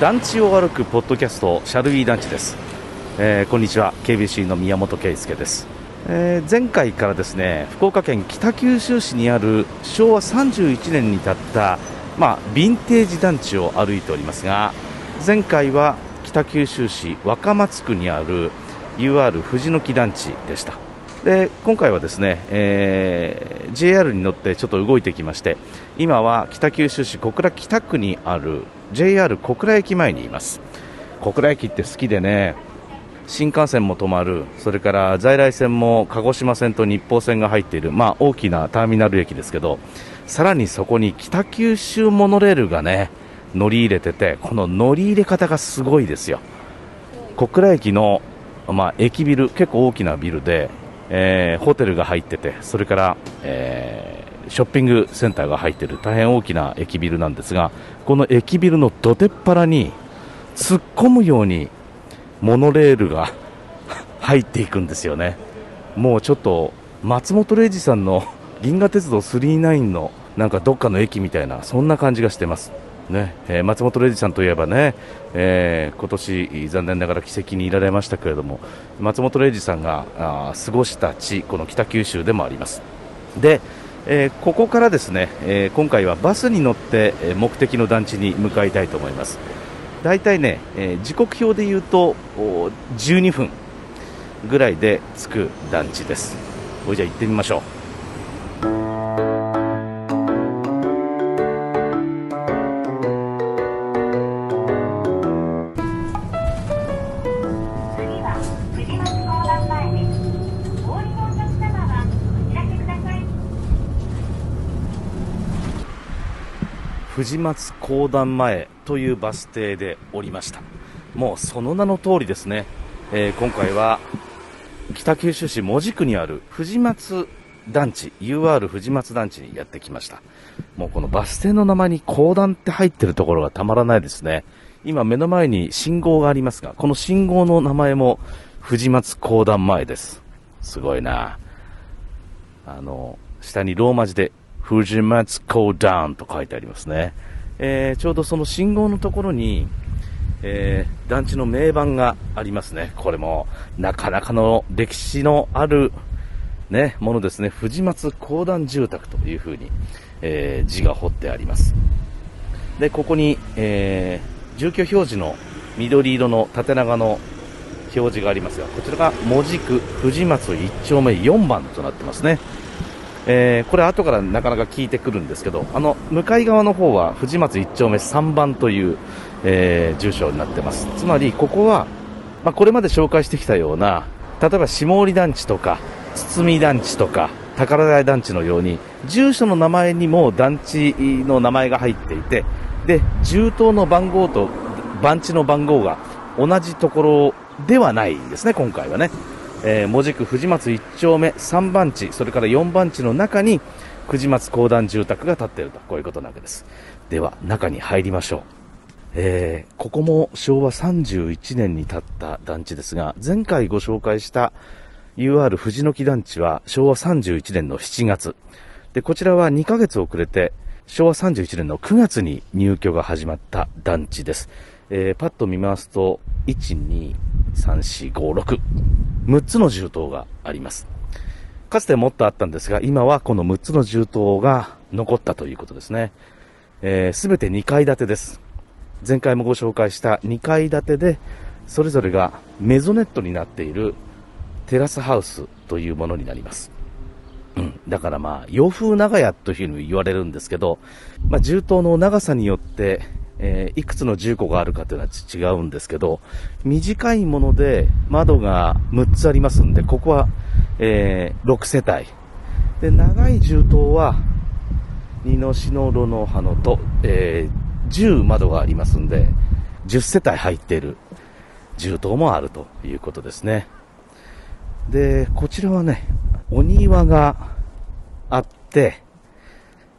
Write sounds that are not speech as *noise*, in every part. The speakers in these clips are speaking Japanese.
団地を歩くポッドキャストシャルウィー団地です、えー、こんにちは。KBC の宮本圭介です、えー、前回からですね福岡県北九州市にある昭和31年に建ったまあ、ヴィンテージ団地を歩いておりますが前回は北九州市若松区にある UR 藤の木団地でした。で今回はですね、えー、JR に乗ってちょっと動いてきまして今は北九州市小倉北区にある JR 小倉駅前にいます。小倉駅って好きでね新幹線も止まる。それから在来線も鹿児島線と日豊線が入っている、まあ、大きなターミナル駅ですけどさらにそこに北九州モノレールがね乗り入れててこの乗り入れ方がすごいですよ。小倉駅の、まあ、駅ビル結構大きなビルで、えー、ホテルが入っててそれから、えー、ショッピングセンターが入っている大変大きな駅ビルなんですがこの駅ビルのどてっぱらに突っ込むようにモノレールが *laughs* 入っていくんですよね。もうちょっと松本零士さんの銀河鉄道999のなんかどっかの駅みたいなそんな感じがしてます。ねえー、松本零士さんといえばね、えー、今年残念ながら奇跡にいられましたけれども松本零士さんがあ過ごした地この北九州でもありますで、えー、ここからですね、え今回はバスに乗って目的の団地に向かいたいと思います。大体ね、えー、時刻表で言うと12分ぐらいで着く団地です。それじゃあ行ってみましょう。藤松公団前というバス停で降りました。もうその名の通りですね、えー、今回は北九州市門司区にある藤松団地 UR 藤松団地にやってきました。もうこのバス停の名前に公団って入ってるところがたまらないですね。今目の前に信号がありますがこの信号の名前も藤松公団前です。すごいな。あの下にローマ字で藤松港ダウンと書いてありますね。えー、ちょうどその信号のところに、えー、団地の名板がありますね。これも、なかなかの歴史のある、ね、ものですね。藤松公団住宅というふうに、えー、字が彫ってあります。で、ここに、えー、住居表示の緑色の縦長の表示がありますが、こちらが門司区藤松1丁目4番となってますね。えー、これ後からなかなか聞いてくるんですけど、あの、向かい側の方は藤松1丁目3番という、えー、住所になってます。つまり、ここは、まあ、これまで紹介してきたような、例えば下織団地とか、堤団地とか、宝台団地のように、住所の名前にも団地の名前が入っていて、で、住棟の番号と番地の番号が同じところではないんですね、今回はね。えー、門司区藤松1丁目3番地、それから4番地の中に、藤松公団住宅が建っていると、こういうことなわけです。では、中に入りましょう。えー、ここも昭和31年に建った団地ですが、前回ご紹介した UR 藤の木団地は昭和31年の7月。で、こちらは2ヶ月遅れて、昭和31年の9月に入居が始まった団地です。えー、パッと見ますと、1、2、3、4、5、6。6つの銃刀があります。かつてもっとあったんですが、今はこの6つの銃刀が残ったということですね。す、えー、て2階建てです。前回もご紹介した2階建てで、それぞれがメゾネットになっているテラスハウスというものになります。うん。だからまあ、洋風長屋というふうに言われるんですけど、まあ、銃刀の長さによって、えー、いくつの住戸があるかというのは違うんですけど、短いもので窓が6つありますんで、ここは、えー、6世帯。で、長い住棟は、二の篠炉の葉のと、えー、10窓がありますんで、10世帯入っている住棟もあるということですね。で、こちらはね、お庭があって、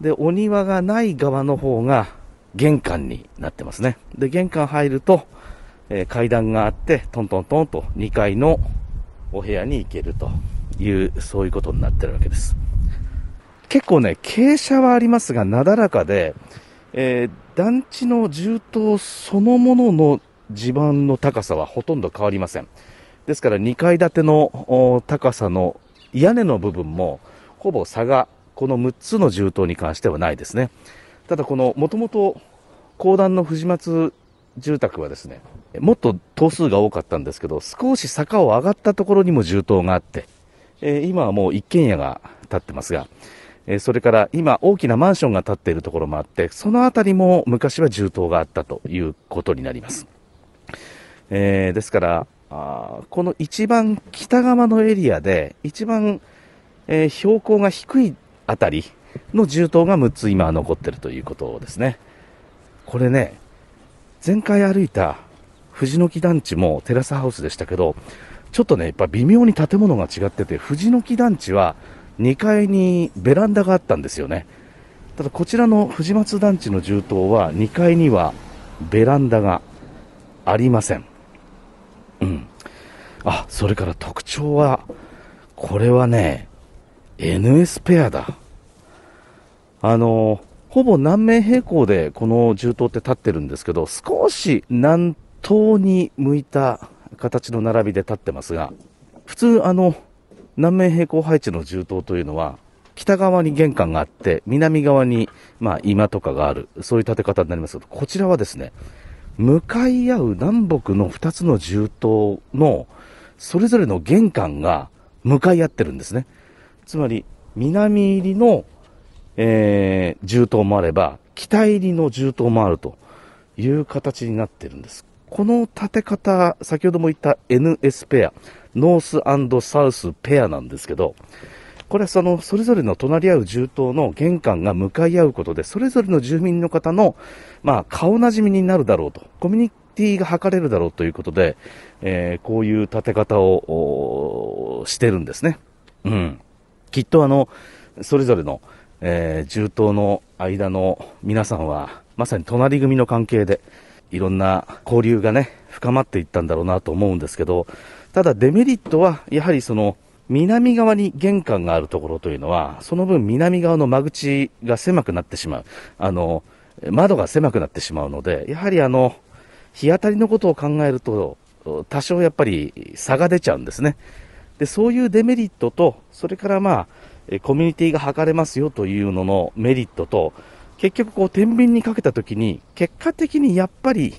で、お庭がない側の方が、玄関になってますね。で、玄関入ると、えー、階段があって、トントントンと2階のお部屋に行けるという、そういうことになってるわけです。結構ね、傾斜はありますが、なだらかで、えー、団地の銃刀そのものの地盤の高さはほとんど変わりません。ですから2階建ての高さの屋根の部分もほぼ差がこの6つの銃刀に関してはないですね。ただこのもともと公団の藤松住宅はですね、もっと頭数が多かったんですけど、少し坂を上がったところにも銃刀があって、えー、今はもう一軒家が建ってますが、えー、それから今大きなマンションが建っているところもあって、その辺りも昔は銃刀があったということになります。えー、ですから、あこの一番北側のエリアで、一番、え標高が低いあたりの銃刀が6つ今残ってるということですね。これね、前回歩いた藤の木団地もテラスハウスでしたけど、ちょっとね、やっぱ微妙に建物が違ってて、藤の木団地は2階にベランダがあったんですよね。ただこちらの藤松団地の銃刀は2階にはベランダがありません。うん。あ、それから特徴は、これはね、NS ペアだ。あの、ほぼ南面平行でこの銃刀って立ってるんですけど、少し南東に向いた形の並びで立ってますが、普通あの、南面平行配置の銃刀というのは、北側に玄関があって、南側に、まあ、今とかがある、そういう建て方になりますけど、こちらはですね、向かい合う南北の2つの銃刀の、それぞれの玄関が向かい合ってるんですね。つまり、南入りの、えー、銃刀もあれば、北入りの銃刀もあるという形になっているんです。この建て方、先ほども言った NS ペア、ノースサウスペアなんですけど、これはその、それぞれの隣り合う銃刀の玄関が向かい合うことで、それぞれの住民の方の、まあ、顔なじみになるだろうと、コミュニティが図れるだろうということで、えー、こういう建て方をしてるんですね。うん。きっとあの、それぞれの、えー、銃刀の間の皆さんは、まさに隣組の関係で、いろんな交流がね、深まっていったんだろうなと思うんですけど、ただデメリットは、やはりその、南側に玄関があるところというのは、その分南側の間口が狭くなってしまう。あの、窓が狭くなってしまうので、やはりあの、日当たりのことを考えると、多少やっぱり差が出ちゃうんですね。で、そういうデメリットと、それからまあ、コミュニティが図れますよというののメリットと、結局こう天秤にかけたときに、結果的にやっぱり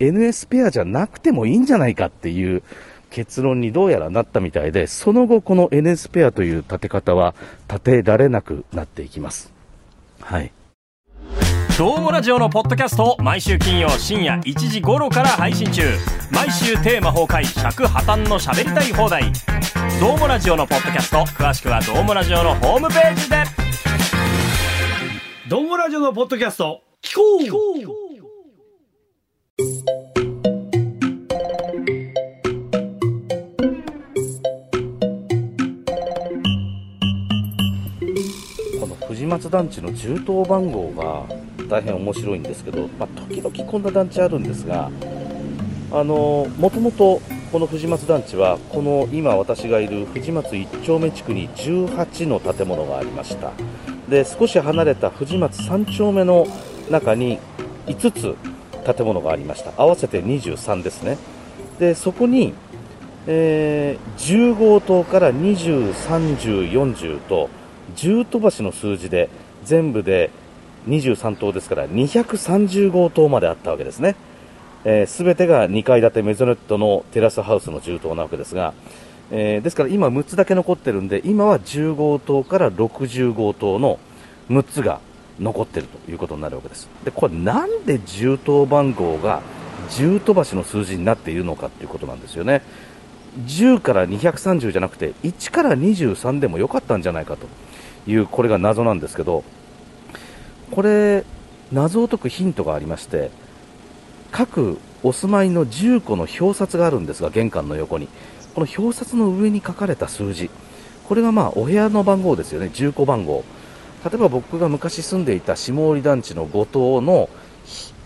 NS ペアじゃなくてもいいんじゃないかっていう結論にどうやらなったみたいで、その後この NS ペアという立て方は立てられなくなっていきます。はい。どうもラジオのポッドキャストを毎週金曜深夜1時頃から配信中毎週テーマ崩壊尺破綻の喋りたい放題どうもラジオのポッドキャスト。詳しくはどうもラジオのホームページで。どんごラジオのポッドキャスト。聞こう。この藤松団地の銃刀番号が大変面白いんですけど、まあ、時々こんな団地あるんですがあのもともとこの藤松団地はこの今私がいる藤松1丁目地区に18の建物がありました。で少し離れた藤松3丁目の中に5つ建物がありました。合わせて23ですね。でそこに、えー、10号棟から20、30、40と10飛ばしの数字で全部で23棟ですから230号棟まであったわけですね、えー、てが2階建てメゾネットのテラスハウスの銃刀なわけですが、えー、ですから今6つだけ残ってるんで、今は10号棟から60号棟の6つが残ってるということになるわけです。で、これなんで銃刀番号が10飛ばしの数字になっているのかっていうことなんですよね。10から230じゃなくて、1から23でもよかったんじゃないかという、これが謎なんですけど、これ、謎を解くヒントがありまして、各お住まいの住戸の表札があるんですが、玄関の横に。この表札の上に書かれた数字。これがまあお部屋の番号ですよね、住戸番号。例えば僕が昔住んでいた下織団地の5棟の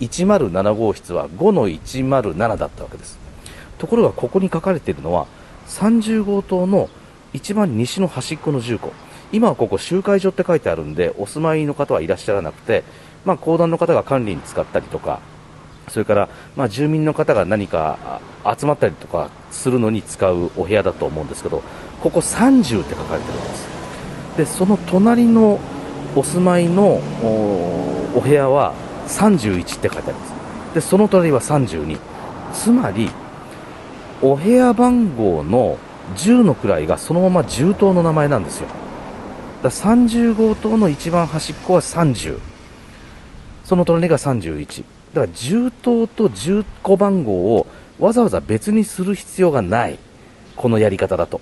107号室は5の107だったわけです。ところがここに書かれているのは30号棟の一番西の端っこの住戸。今はここ集会所って書いてあるんで、お住まいの方はいらっしゃらなくて、まあ、公団の方が管理に使ったりとか、それから、まあ、住民の方が何か集まったりとかするのに使うお部屋だと思うんですけど、ここ30って書かれてるんです。で、その隣のお住まいのお部屋は31って書いてあります。で、その隣は32。つまり、お部屋番号の10の位がそのまま10棟の名前なんですよ。だ30号棟の一番端っこは30。その隣が31。だから10棟と10個番号をわざわざ別にする必要がない。このやり方だと。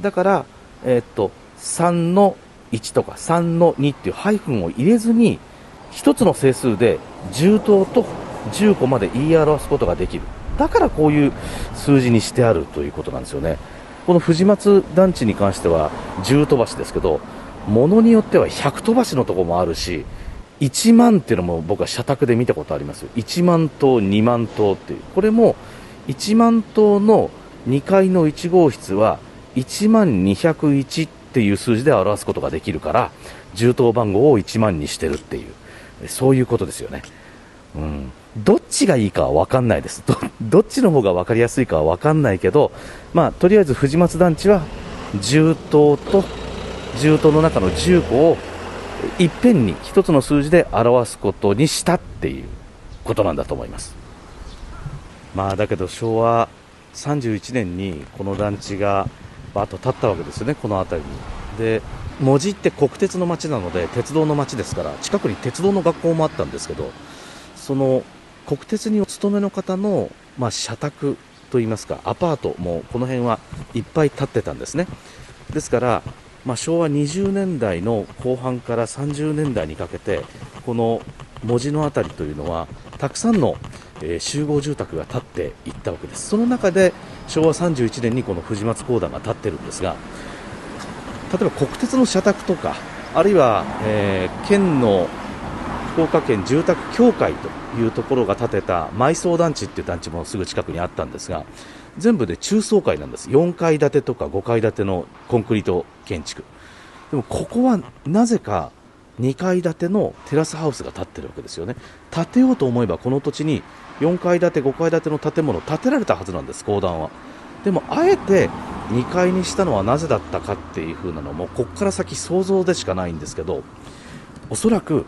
だから、えー、っと、3の1とか3の2っていうハイフンを入れずに、1つの整数で10棟と10個まで言い表すことができる。だからこういう数字にしてあるということなんですよね。この藤松団地に関しては10飛ばしですけど、ものによっては100飛ばしのとこもあるし、1万っていうのも僕は社宅で見たことありますよ。1万棟、2万棟っていう。これも1万棟の2階の1号室は1万201っていう数字で表すことができるから、10棟番号を1万にしてるっていう、そういうことですよね。うん。どっちがいいかは分かんないです。ど、っちの方が分かりやすいかは分かんないけど、まあ、とりあえず藤松団地は、10棟と、10棟の中の10個を、いっぺんに1つの数字で表すことにしたっていうことなんだと思います。まあ、だけど昭和31年にこの団地がバーッと立ったわけですよね、この辺りに。で門司って国鉄の街なので鉄道の街ですから近くに鉄道の学校もあったんですけどその国鉄にお勤めの方の、まあ、社宅といいますか、アパートもこの辺はいっぱい建ってたんですね。ですから、まあ、昭和20年代の後半から30年代にかけて、この文字の辺りというのは、たくさんの、えー、集合住宅が建っていったわけです。その中で昭和31年にこの藤松公団が建ってるんですが、例えば国鉄の社宅とか、あるいは、えー、県の福岡県住宅協会というところが建てた埋葬団地っていう団地もすぐ近くにあったんですが全部で中層階なんです。4階建てとか5階建てのコンクリート建築。でもここはなぜか2階建てのテラスハウスが建ってるわけですよね。建てようと思えばこの土地に4階建て5階建ての建物建てられたはずなんです公団は。でもあえて2階にしたのはなぜだったかっていう風なのもここから先想像でしかないんですけどおそらく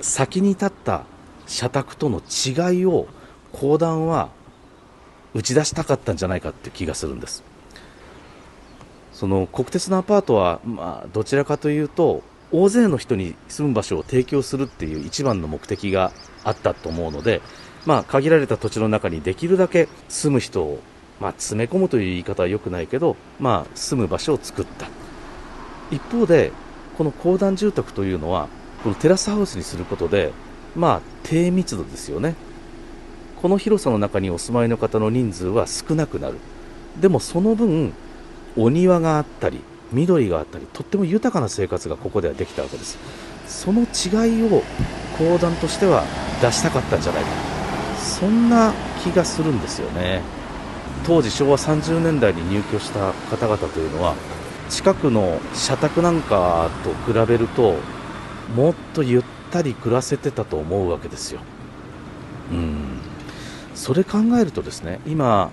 先に立った社宅との違いを公団は打ち出したかったんじゃないかって気がするんですその国鉄のアパートは、まあ、どちらかというと大勢の人に住む場所を提供するっていう一番の目的があったと思うので、まあ、限られた土地の中にできるだけ住む人を、まあ、詰め込むという言い方は良くないけど、まあ、住む場所を作った一方でこの公団住宅というのはこのテラスハウスにすることで、まあ、低密度ですよね。この広さの中にお住まいの方の人数は少なくなる。でもその分、お庭があったり、緑があったり、とっても豊かな生活がここではできたわけです。その違いを講談としては出したかったんじゃないかそんな気がするんですよね。当時昭和30年代に入居した方々というのは近くの社宅なんかと比べるともっとゆったり暮らせてたと思うわけですよ。うんそれ考えるとですね今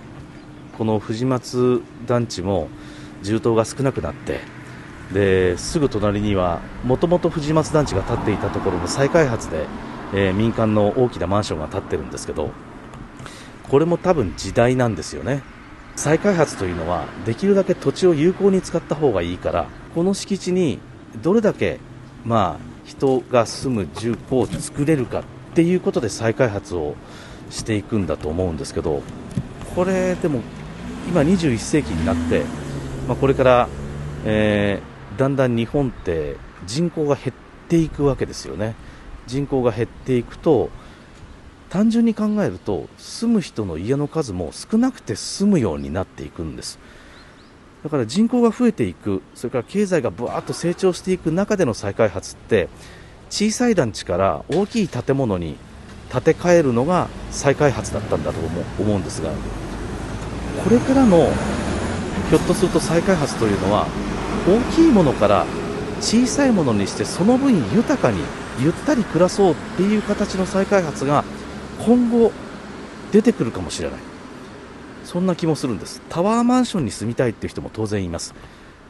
この藤松団地も重棟が少なくなってですぐ隣にはもともと藤松団地が建っていたところの再開発で、えー、民間の大きなマンションが建ってるんですけどこれも多分時代なんですよね。再開発というのはできるだけ土地を有効に使った方がいいからこの敷地にどれだけまあ人が住む住戸を作れるかっていうことで再開発をしていくんだと思うんですけどこれでも今21世紀になって、まあ、これから、えー、だんだん日本って人口が減っていくわけですよね。人口が減っていくと単純に考えると住む人の家の数も少なくて済むようになっていくんです。だから人口が増えていく、それから経済がぶわっと成長していく中での再開発って、小さい団地から大きい建物に建て替えるのが再開発だったんだと思うんですが、これからのひょっとすると再開発というのは、大きいものから小さいものにしてその分豊かにゆったり暮らそうっていう形の再開発が今後出てくるかもしれない。そんな気もするんです。タワーマンションに住みたいっていう人も当然います。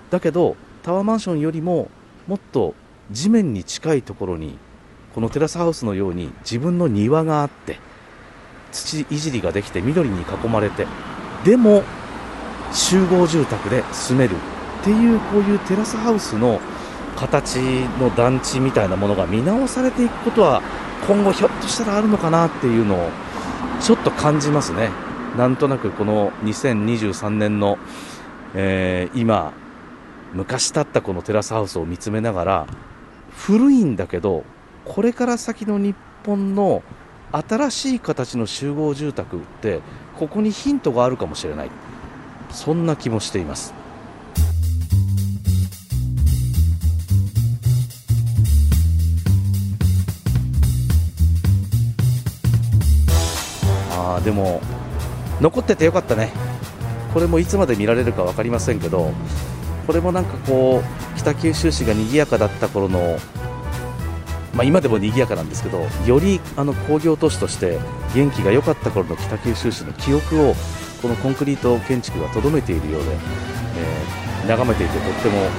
だけどタワーマンションよりももっと地面に近いところにこのテラスハウスのように自分の庭があって土いじりができて緑に囲まれてでも集合住宅で住めるっていうこういうテラスハウスの形の団地みたいなものが見直されていくことは今後ひょっとしたらあるのかなっていうのをちょっと感じますね。なんとなくこの2023年の、えー今昔建ったこのテラスハウスを見つめながら古いんだけどこれから先の日本の新しい形の集合住宅ってここにヒントがあるかもしれない。そんな気もしています。あーでも残っててよかったね。これもいつまで見られるか分かりませんけどこれもなんかこう北九州市が賑やかだった頃のまあ、今でも賑やかなんですけどよりあの工業都市として元気が良かった頃の北九州市の記憶をこのコンクリート建築がとどめているようで、えー眺めていてとってもなんか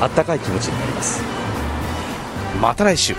あったかい気持ちになります。また来週。